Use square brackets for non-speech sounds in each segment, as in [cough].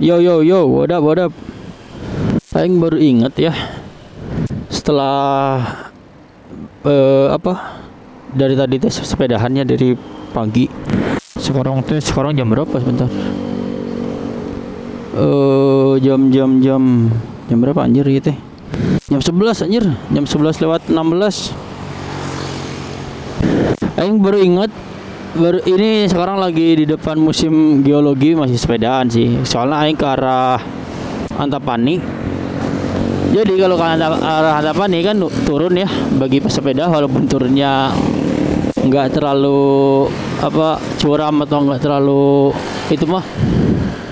Yo yo yo, what up what? Aing baru inget ya. Setelah eh apa? Dari tadi tes sepedahannya dari pagi. Sekarang teh sekarang jam berapa sebentar? Eh jam-jam jam jam berapa anjir gitu? Jam 11 anjir, jam 11 lewat 16. Aing baru inget baru ini sekarang lagi di depan musim geologi masih sepedaan sih. Soalnya aing ke arah Antapani. Jadi kalau ke arah Antapani kan turun ya bagi pesepeda walaupun turunnya nggak terlalu apa curam atau nggak terlalu itu mah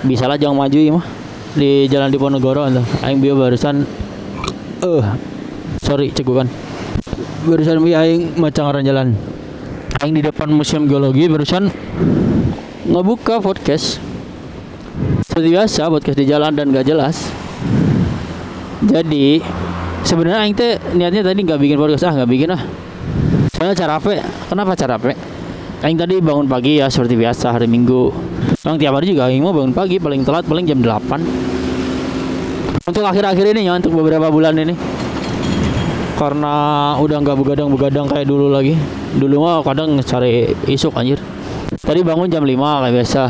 bisa lah jangan maju ya mah di jalan Diponegoro tuh aing bio barusan eh uh, sorry cegukan. Barusan bio aing macam orang jalan Aing di depan museum geologi barusan ngebuka podcast. Seperti biasa podcast di jalan dan gak jelas. Jadi sebenarnya Aing teh niatnya tadi nggak bikin podcast. Ah nggak bikin ah. Soalnya cara apa? Kenapa cara apa? Aing tadi bangun pagi ya seperti biasa hari Minggu. Bang tiap hari juga Aing mau bangun pagi paling telat paling jam 8 untuk akhir-akhir ini ya untuk beberapa bulan ini. Karena udah nggak begadang-begadang kayak dulu lagi dulu mah kadang cari isuk anjir. Tadi bangun jam 5 kayak biasa.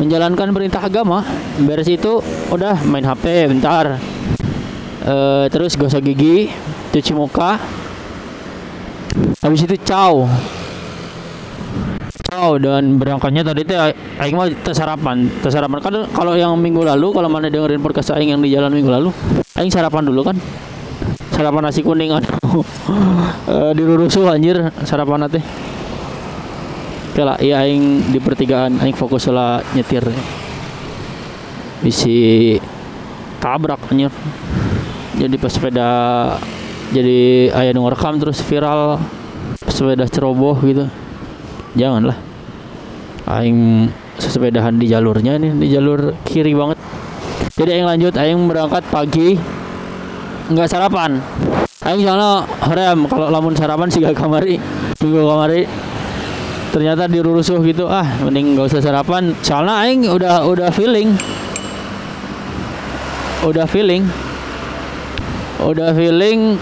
Menjalankan perintah agama beres itu udah main HP bentar. E, terus gosok gigi cuci muka. Habis itu caw caw dan berangkatnya tadi teh aing mah sarapan sarapan kan kalau yang minggu lalu kalau mana dengerin podcast aing yang di jalan minggu lalu aing sarapan dulu kan sarapan nasi kuning aduh e, di rusuh anjir sarapan Oke lah, iya aing di pertigaan aing fokus lah nyetir. Bisi tabrak anjir. Jadi pas sepeda jadi ayah nu terus viral sepeda ceroboh gitu. Janganlah. Aing sesepedahan di jalurnya nih, di jalur kiri banget. Jadi aing lanjut, aing berangkat pagi nggak sarapan. Aing soalnya rem kalau lamun sarapan sih gak kamari. Minggu kamari. Ternyata dirurusuh gitu. Ah mending gak usah sarapan. Soalnya aing udah udah feeling. Udah feeling. Udah feeling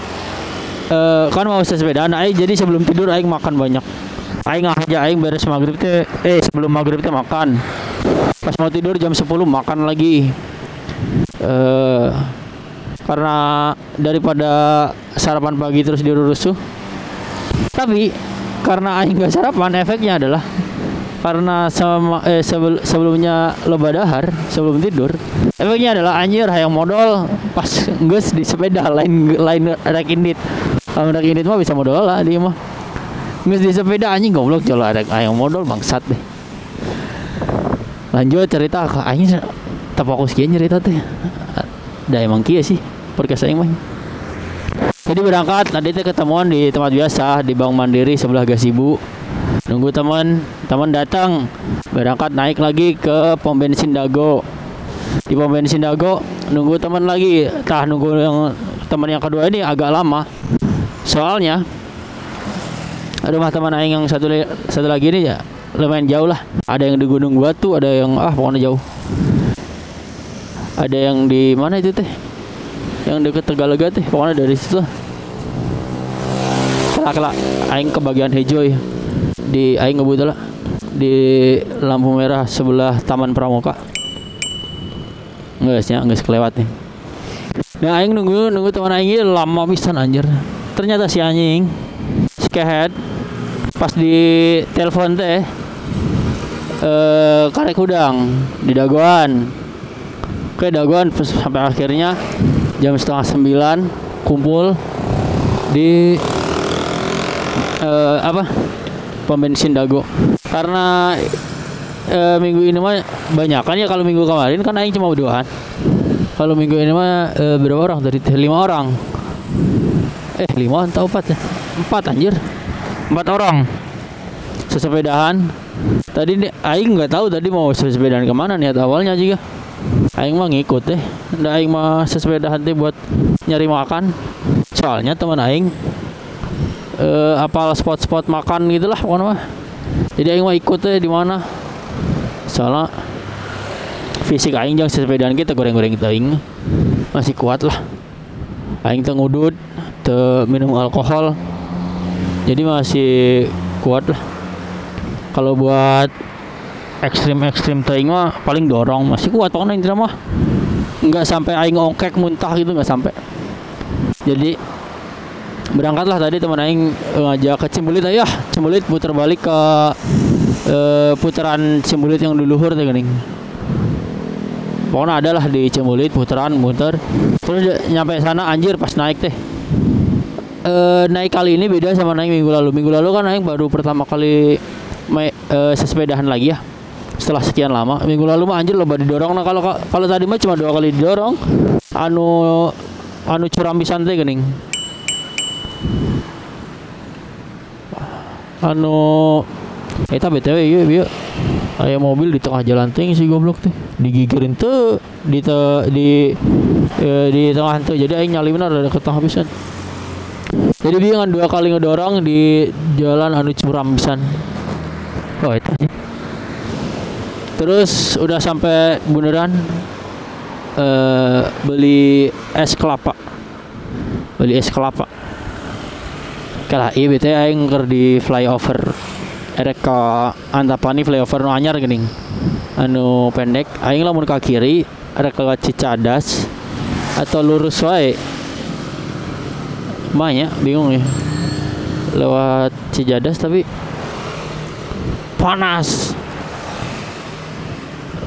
uh, kan mau sepedaan aing jadi sebelum tidur aing makan banyak. Aing aja aing beres maghrib teh eh sebelum maghrib teh makan. Pas mau tidur jam 10 makan lagi. Eh karena daripada sarapan pagi terus dirurusuh tapi karena aing gak sarapan efeknya adalah karena sama eh, sebel, sebelumnya loba dahar sebelum tidur efeknya adalah anjir hayang modal pas geus di sepeda lain lain rek indit. Kalau rek indit mah bisa modal lah dia mah. Geus di sepeda anjing goblok jolo ada hayang modal bangsat deh. Lanjut cerita ke aing tak fokus kieu cerita teh. Da emang kia sih podcast aing mah jadi berangkat tadi teh ketemuan di tempat biasa di Bank Mandiri sebelah Gasibu nunggu teman teman datang. Berangkat naik lagi ke pom bensin Dago. Di pom bensin Dago nunggu teman lagi. Tah nunggu yang teman yang kedua ini agak lama. Soalnya rumah teman aing yang satu satu lagi ini ya lumayan jauh lah. Ada yang di Gunung Batu ada yang ah pokoknya jauh. Ada yang di mana itu teh yang deket Tegalega teh pokoknya dari situ. Kelak kelak aing ke bagian hijau ya di aing ngebut lah. Di lampu merah sebelah Taman Pramuka. Enggak sih enggak kelewat nih. Nah aing nunggu nunggu teman aing lama pisan anjir. Ternyata si anjing si kehead pas di telepon teh eh karek udang di dagoan. Ke dagoan sampai akhirnya jam setengah sembilan kumpul di uh, apa? Pom bensin Dago. Karena uh, minggu ini mah banyak kan ya kalau minggu kemarin kan aing cuma berduaan. Kalau minggu ini mah uh, berapa orang dari lima orang. Eh lima atau empat ya? Empat anjir. Empat orang? Sesepedahan. Tadi aing nggak tahu tadi mau sesepedahan ke mana nih awalnya juga. Aing mah ngikut deh ndak aing mah sesepeda hati buat nyari makan. Soalnya teman aing uh, apal spot-spot makan gitulah pokoknya mah. Jadi aing mah ikut di mana. Soalnya fisik aing jeung sepedaan kita goreng-goreng teuing masih kuat lah aing teu ngudut minum alkohol. Jadi masih kuat lah kalau buat ekstrim-ekstrim teuing mah paling dorong masih kuat pokoknya intinya mah nggak sampai aing ongkek muntah gitu nggak sampai. Jadi berangkatlah tadi teman aing eh, ngajak ke Cimbulit ayo ah, Cimbulit putar balik ke eh, putaran Cimbulit yang duluhur teh geuning. Pokoknya ada lah di Cimbulit putaran muter. Terus nyampe sana anjir pas naik teh. Eh naik kali ini beda sama naik minggu lalu. Minggu lalu kan naik baru pertama kali eh, sesepedahan lagi ya setelah sekian lama minggu lalu mah anjir loba didorong. Nah kalau kalau tadi mah cuma dua kali didorong. Anu anu curam pisan teh geuning. Anu eta btw ieu ieu aya mobil di tengah jalan ting si goblok teh. Digigirin teu di te, di eh, di tengah teu. Jadi aing nyali bener ada ke tengah pisan. Jadi dia dua kali ngedorong di jalan anu curam pisan oh itu terus udah sampai bundaran eh beli es kelapa. Beli es kelapa. Kalah iya bete aing keur di flyover. Erek ka Antapani flyover nu anyar geuning. Anu pendek aing lamun ka kiri erek ka Cicadas atau lurus wae. Banyak bingung ya. Lewat Cicadas tapi panas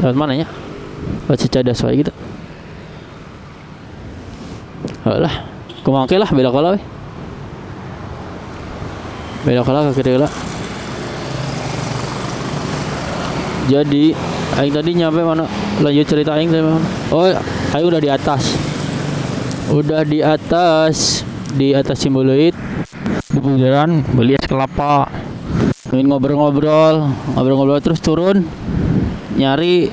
lewat mana ya? Lewat Cicadas wae gitu. Lah kumangke lah belok we belok lah ke kiri lah jadi aing tadi nyampe mana? Lanjut cerita aing tadi mana? Oh aing udah di atas. Udah di atas. Di atas Simboluit di bundaran beli es kelapa. Ngobrol-ngobrol. Ngobrol-ngobrol terus turun nyari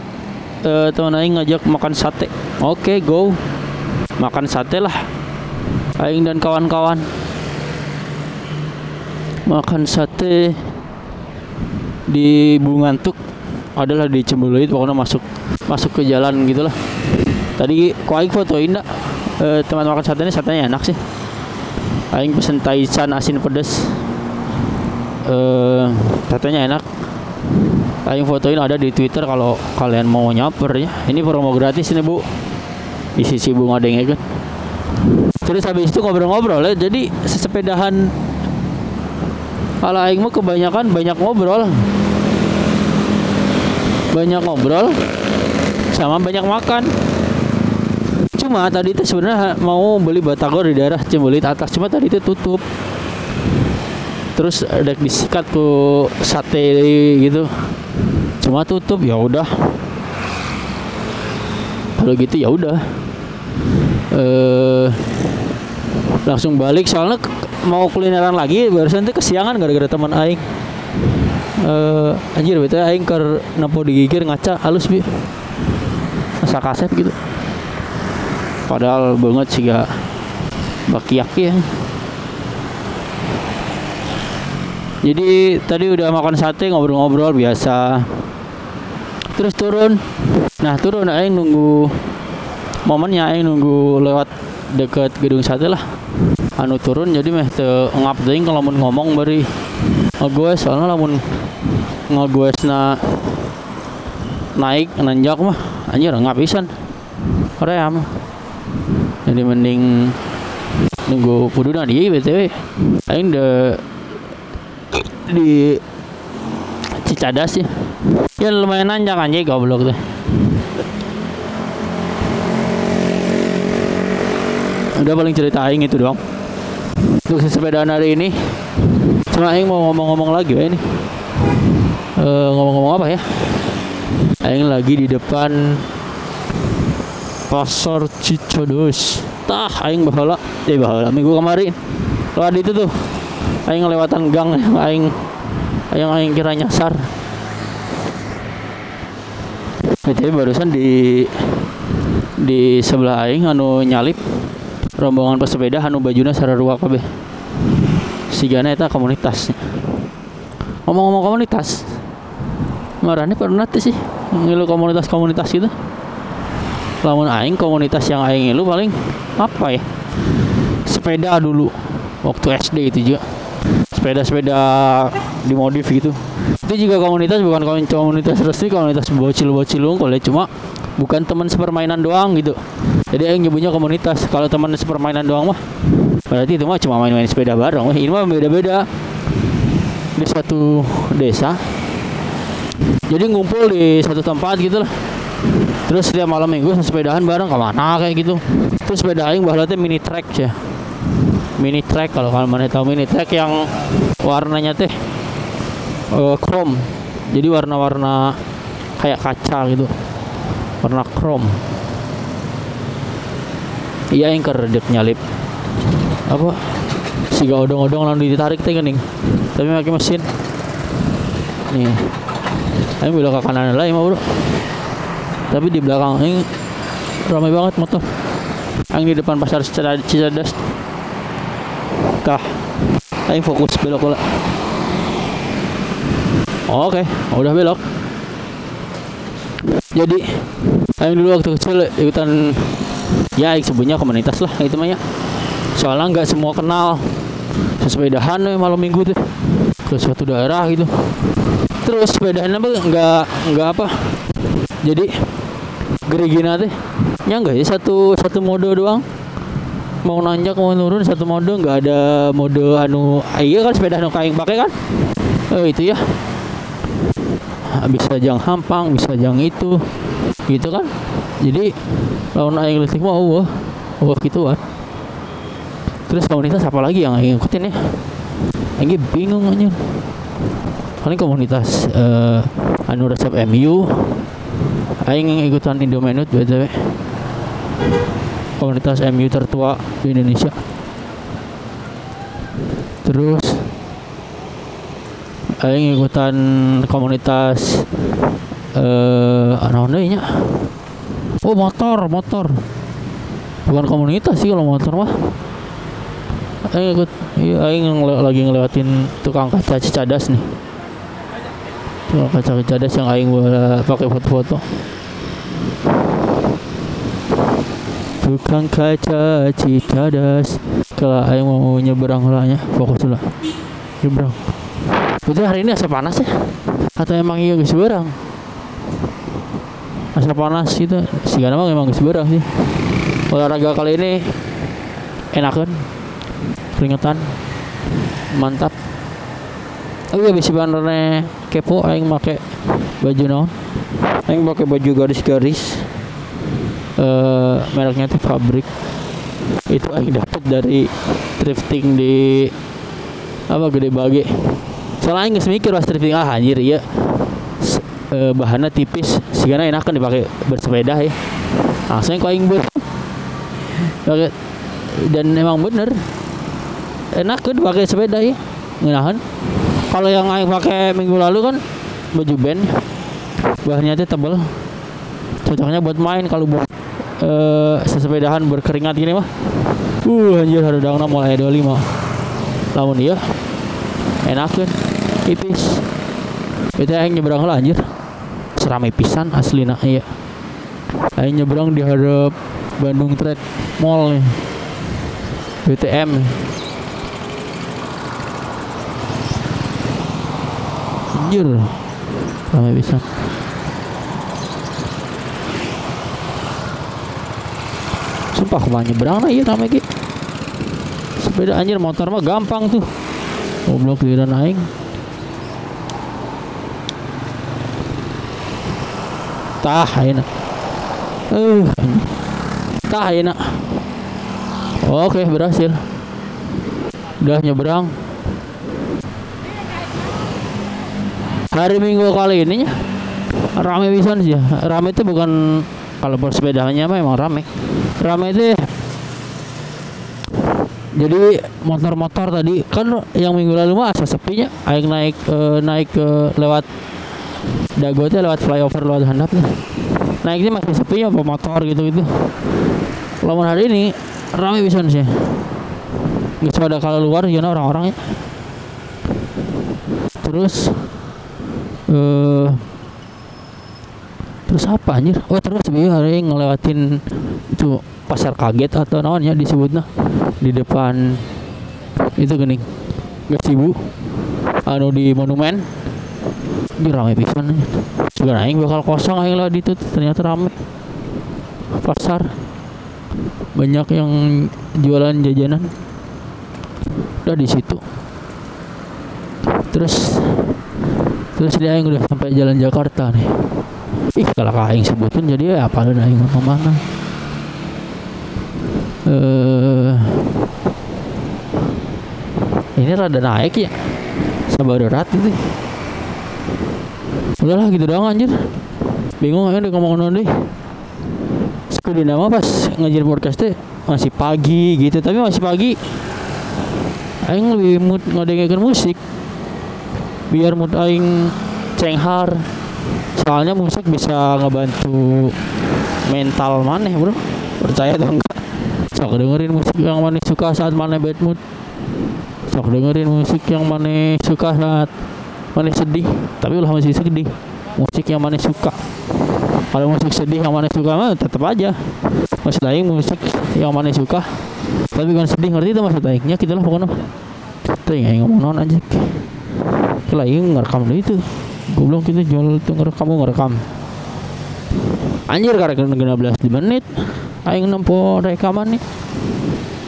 eh, teman aing ngajak makan sate. Oke go. Makan sate lah. Aing dan kawan-kawan. Makan sate di Bungantuk. Adalah di Cembuluit pokoknya masuk masuk ke jalan gitulah. Tadi kok aing fotoin dak eh, teman makan sate ini satenya enak sih. Aing pesen taichan asin pedes. Eh satenya enak aing fotoin ada di Twitter kalau kalian mau nyaper ya. Ini promo gratis ini Bu. Di sisi bunga dengnya kan. Terus habis itu ngobrol-ngobrol ya jadi sesepedahan kalau aing kebanyakan banyak ngobrol. Banyak ngobrol sama banyak makan. Cuma tadi itu sebenarnya mau beli batagor di daerah Cembulit atas cuma tadi itu tutup. Terus ada disikat tuh sate gitu cuma tutup ya udah. Kalau gitu ya udah. Eh langsung balik soalnya mau kulineran lagi barusan tuh kesiangan gara-gara teman aing. Eh anjir betul aing ker nempo digigir ngaca halus bi. Asa kaset gitu. Padahal banget sih gak bakiak ya. Jadi tadi udah makan sate ngobrol-ngobrol biasa terus turun. Nah turun aing nunggu momennya aing nunggu lewat deket gedung sate lah. Anu turun jadi meh teu ngap teuing kalau mun ngomong bari ngegoes soalnya lamun ngegoes na naik nanjak mah anjir ngap pisan. Area mah. Jadi mending nunggu pudunan ieu BTW aing de di Cicadas ya ya lumayan nanjak anjing goblok teh udah paling cerita aing itu doang. Untuk sepedaan hari ini cuma aing mau ngomong-ngomong lagi ya ini. Eh, ngomong-ngomong apa ya? Aing lagi di depan pasar Cicados tah aing bahala. Eh bahala minggu kemarin. Lewat itu tuh aing ngelewatan gang aing yang aing kira nyasar BTW barusan di di sebelah aing anu nyalip rombongan pesepeda anu bajuna sararua kabeh. Sigana eta komunitas ngomong-ngomong komunitas marahnya pernah tuh sih ngilu komunitas-komunitas gitu. Lamun aing komunitas yang aing ngilu paling apa ya? Sepeda dulu waktu SD itu juga. Sepeda-sepeda dimodif gitu itu juga komunitas bukan komunitas resmi komunitas bocil-bocil unggul ya. Cuma bukan teman sepermainan doang gitu. Jadi yang nyebutnya komunitas. Kalau teman sepermainan doang mah berarti itu mah cuma main-main sepeda bareng. Ini mah beda-beda. Di satu desa. Jadi ngumpul di satu tempat gitu lah. Terus setiap malam minggu sepedahan bareng. Ke mana kayak gitu. Terus sepeda aing bahwa mini track ya. Mini track kalau kalian mana tahu. Mini track yang warnanya teh uh, chrome. Jadi warna-warna kayak kaca gitu. Warna chrome. Iya yang keredek nyalip apa? Si odong-odong lalu ditarik teh gening tapi pakai mesin. Nih. Ini belok ke kanan lagi mau bro. Tapi di belakang ini ramai banget motor. Yang di depan pasar Cicadas. Kah. Aing fokus belok pula oke udah belok. Jadi Aing dulu waktu kecil ikutan ya sebutnya komunitas lah itu mah ya soalnya nggak semua kenal. Sepedahan nih malam minggu tuh ke suatu daerah gitu. Terus sepedahan apa nggak nggak apa. Jadi gerigina teh ya enggak ya satu satu mode doang. Mau nanjak mau turun satu mode nggak ada mode anu iya kan sepeda anu kain pakai kan? Oh itu ya bisa jang hampang bisa jang itu. Gitu kan? Jadi lawan aing listrik mah wah wah gitu kan terus komunitas apa lagi yang aing ikutin ya? Aing bingung aja paling komunitas uh, anu resep MU aing ikutan Indominute btw komunitas MU tertua di Indonesia terus aing ikutan komunitas eh uh, oh motor motor bukan komunitas sih kalau motor mah Aing ikut iya aing lagi ngelewatin tukang kaca Cicadas nih. Tukang kaca Cicadas yang aing pakai foto-foto. Tukang kaca Cicadas kalau aing mau nyebrang lahnya fokus lah. Nyebrang. Itu hari ini asa panas ya? Atau emang iya geus berang? Asa panas gitu. Sigana mah emang geus berang sih. Olahraga kali ini enakan keringetan mantap oh iya bisa benernya kepo aing make baju naon aing pakai baju garis-garis uh, mereknya tuh fabrik itu aing dapat dari thrifting di apa gede bagi soalnya nggak mikir pas thrifting ah anjir iya. Uh, bahannya tipis. Sehingga enak kan dipakai bersepeda ya. Langsung kau aing ber dan emang bener. Enak kan pakai sepeda ya. Ngenahan kalau yang aing pakai minggu lalu kan baju band. Bahannya itu tebel. Cocoknya buat main kalau buat uh, sesepedahan berkeringat gini mah. Uh anjir ada dangna mulai 25 lamun dia enak kan tipis itu yang nyebrang lah anjir. Seramai pisan asli nah iya. Aing nyebrang di hadap Bandung Trade Mall nih. BTM anjir. Ramai bisa sumpah ke mana nyebrang lah iya ramai gitu sepeda anjir motor mah gampang tuh goblok di aing tah enak eh tah enak oke berhasil. Udah nyebrang. Hari minggu kali ini rame bisa sih ya. rame itu bukan kalau bersepedanya memang rame. Rame itu jadi motor-motor tadi kan yang minggu lalu mah asa sepinya aing naik e, naik ke lewat dago itu lewat flyover lewat handap nih naiknya masih sepi ya motor gitu gitu lamun hari ini rame bisa sih. Nggak ada kalau luar gimana orang-orangnya terus uh, terus apa anjir? Oh terus biar hari ngelewatin itu pasar kaget atau namanya disebutnya? Di depan itu gak sibuk anu di monumen. Di rame pisan juga aing bakal kosong aing lah itu ternyata rame. Pasar. Banyak yang jualan jajanan. Udah di situ. Terus terus dia yang udah sampai jalan Jakarta nih ih kalau aing sebutin jadi apa aing ngomong mana? Eh ini rada naik ya sabar berat itu. Udahlah gitu doang anjir. Bingung aja udah ngomong nanti sekali nama pas ngajar podcast teh masih pagi gitu tapi masih pagi. Aing lebih mood ngedengerin musik biar mood aing cenghar soalnya musik bisa ngebantu mental maneh bro. Percaya atau enggak? Sok dengerin musik yang mana suka saat mana bad mood. Sok dengerin musik yang mana suka saat mana sedih. Tapi ulah masih sedih musik yang mana suka. Kalau musik sedih yang mana suka mah tetap aja. Maksud aing musik yang mana suka. Tapi kan sedih ngerti itu maksud aingnya? Kita lah pokoknya. Tuh yang ngomong non aja kalau aing ngerekam itu goblok kita jual tuh ngerekam ngerekam. Anjir karena 16 menit aing nempo rekaman nih.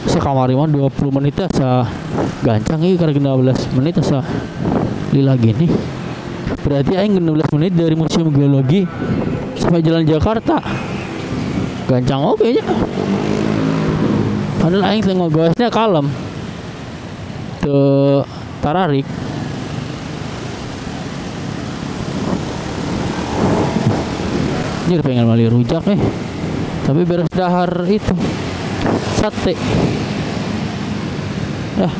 Sekamari mah 20 menit asa gancang ini karena 16 menit asa lila gini berarti aing 16 menit dari museum geologi sampai jalan Jakarta. Gancang oke nya. Padahal aing tengok gosnya kalem. Ke tararik Anjir pengen beli rujak nih. Tapi beres dahar itu. Sate. Ya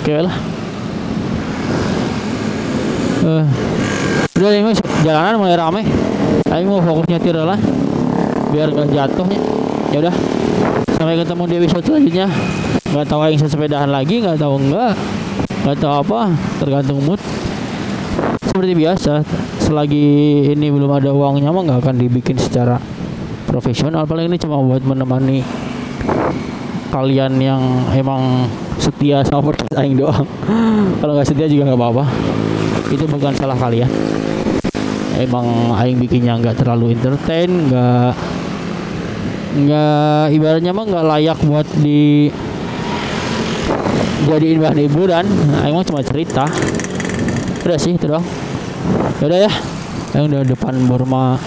oke lah. Uh, udah ini jalanan mulai rame. Ayo mau fokus nyetir lah. Biar gak jatuhnya ya udah. Sampai ketemu di episode selanjutnya. Nggak tahu yang sesepedahan lagi nggak tahu enggak. Nggak tahu apa tergantung mood. Seperti biasa selagi ini belum ada uangnya mah nggak akan dibikin secara profesional. Paling ini cuma buat menemani kalian yang emang setia sama podcast aing doang. [laughs] Kalau nggak setia juga nggak apa-apa. Itu bukan salah kalian. Emang aing bikinnya nggak terlalu entertain nggak nggak ibaratnya mah nggak layak buat di jadiin bahan hiburan. Aing mah cuma cerita. Udah sih itu doang udah ya. Yang udah depan Burma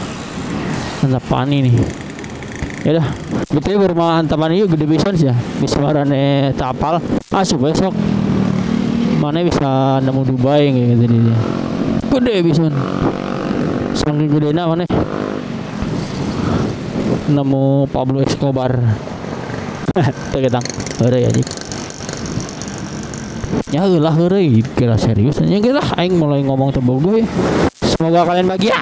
Antapani nih. Ya udah betul Burma Antapani yuk gede pisan sih ya. Bisa marane tapal. Ah besok. Mana bisa nemu Dubai kayak gitu dia. Gede pisan. Saking gede na mana? Nemu Pablo Escobar. [laughs] Tuh ketang ada ya dik ya lah kira serius. Nya kita aing mulai ngomong tebel gue. Semoga kalian bahagia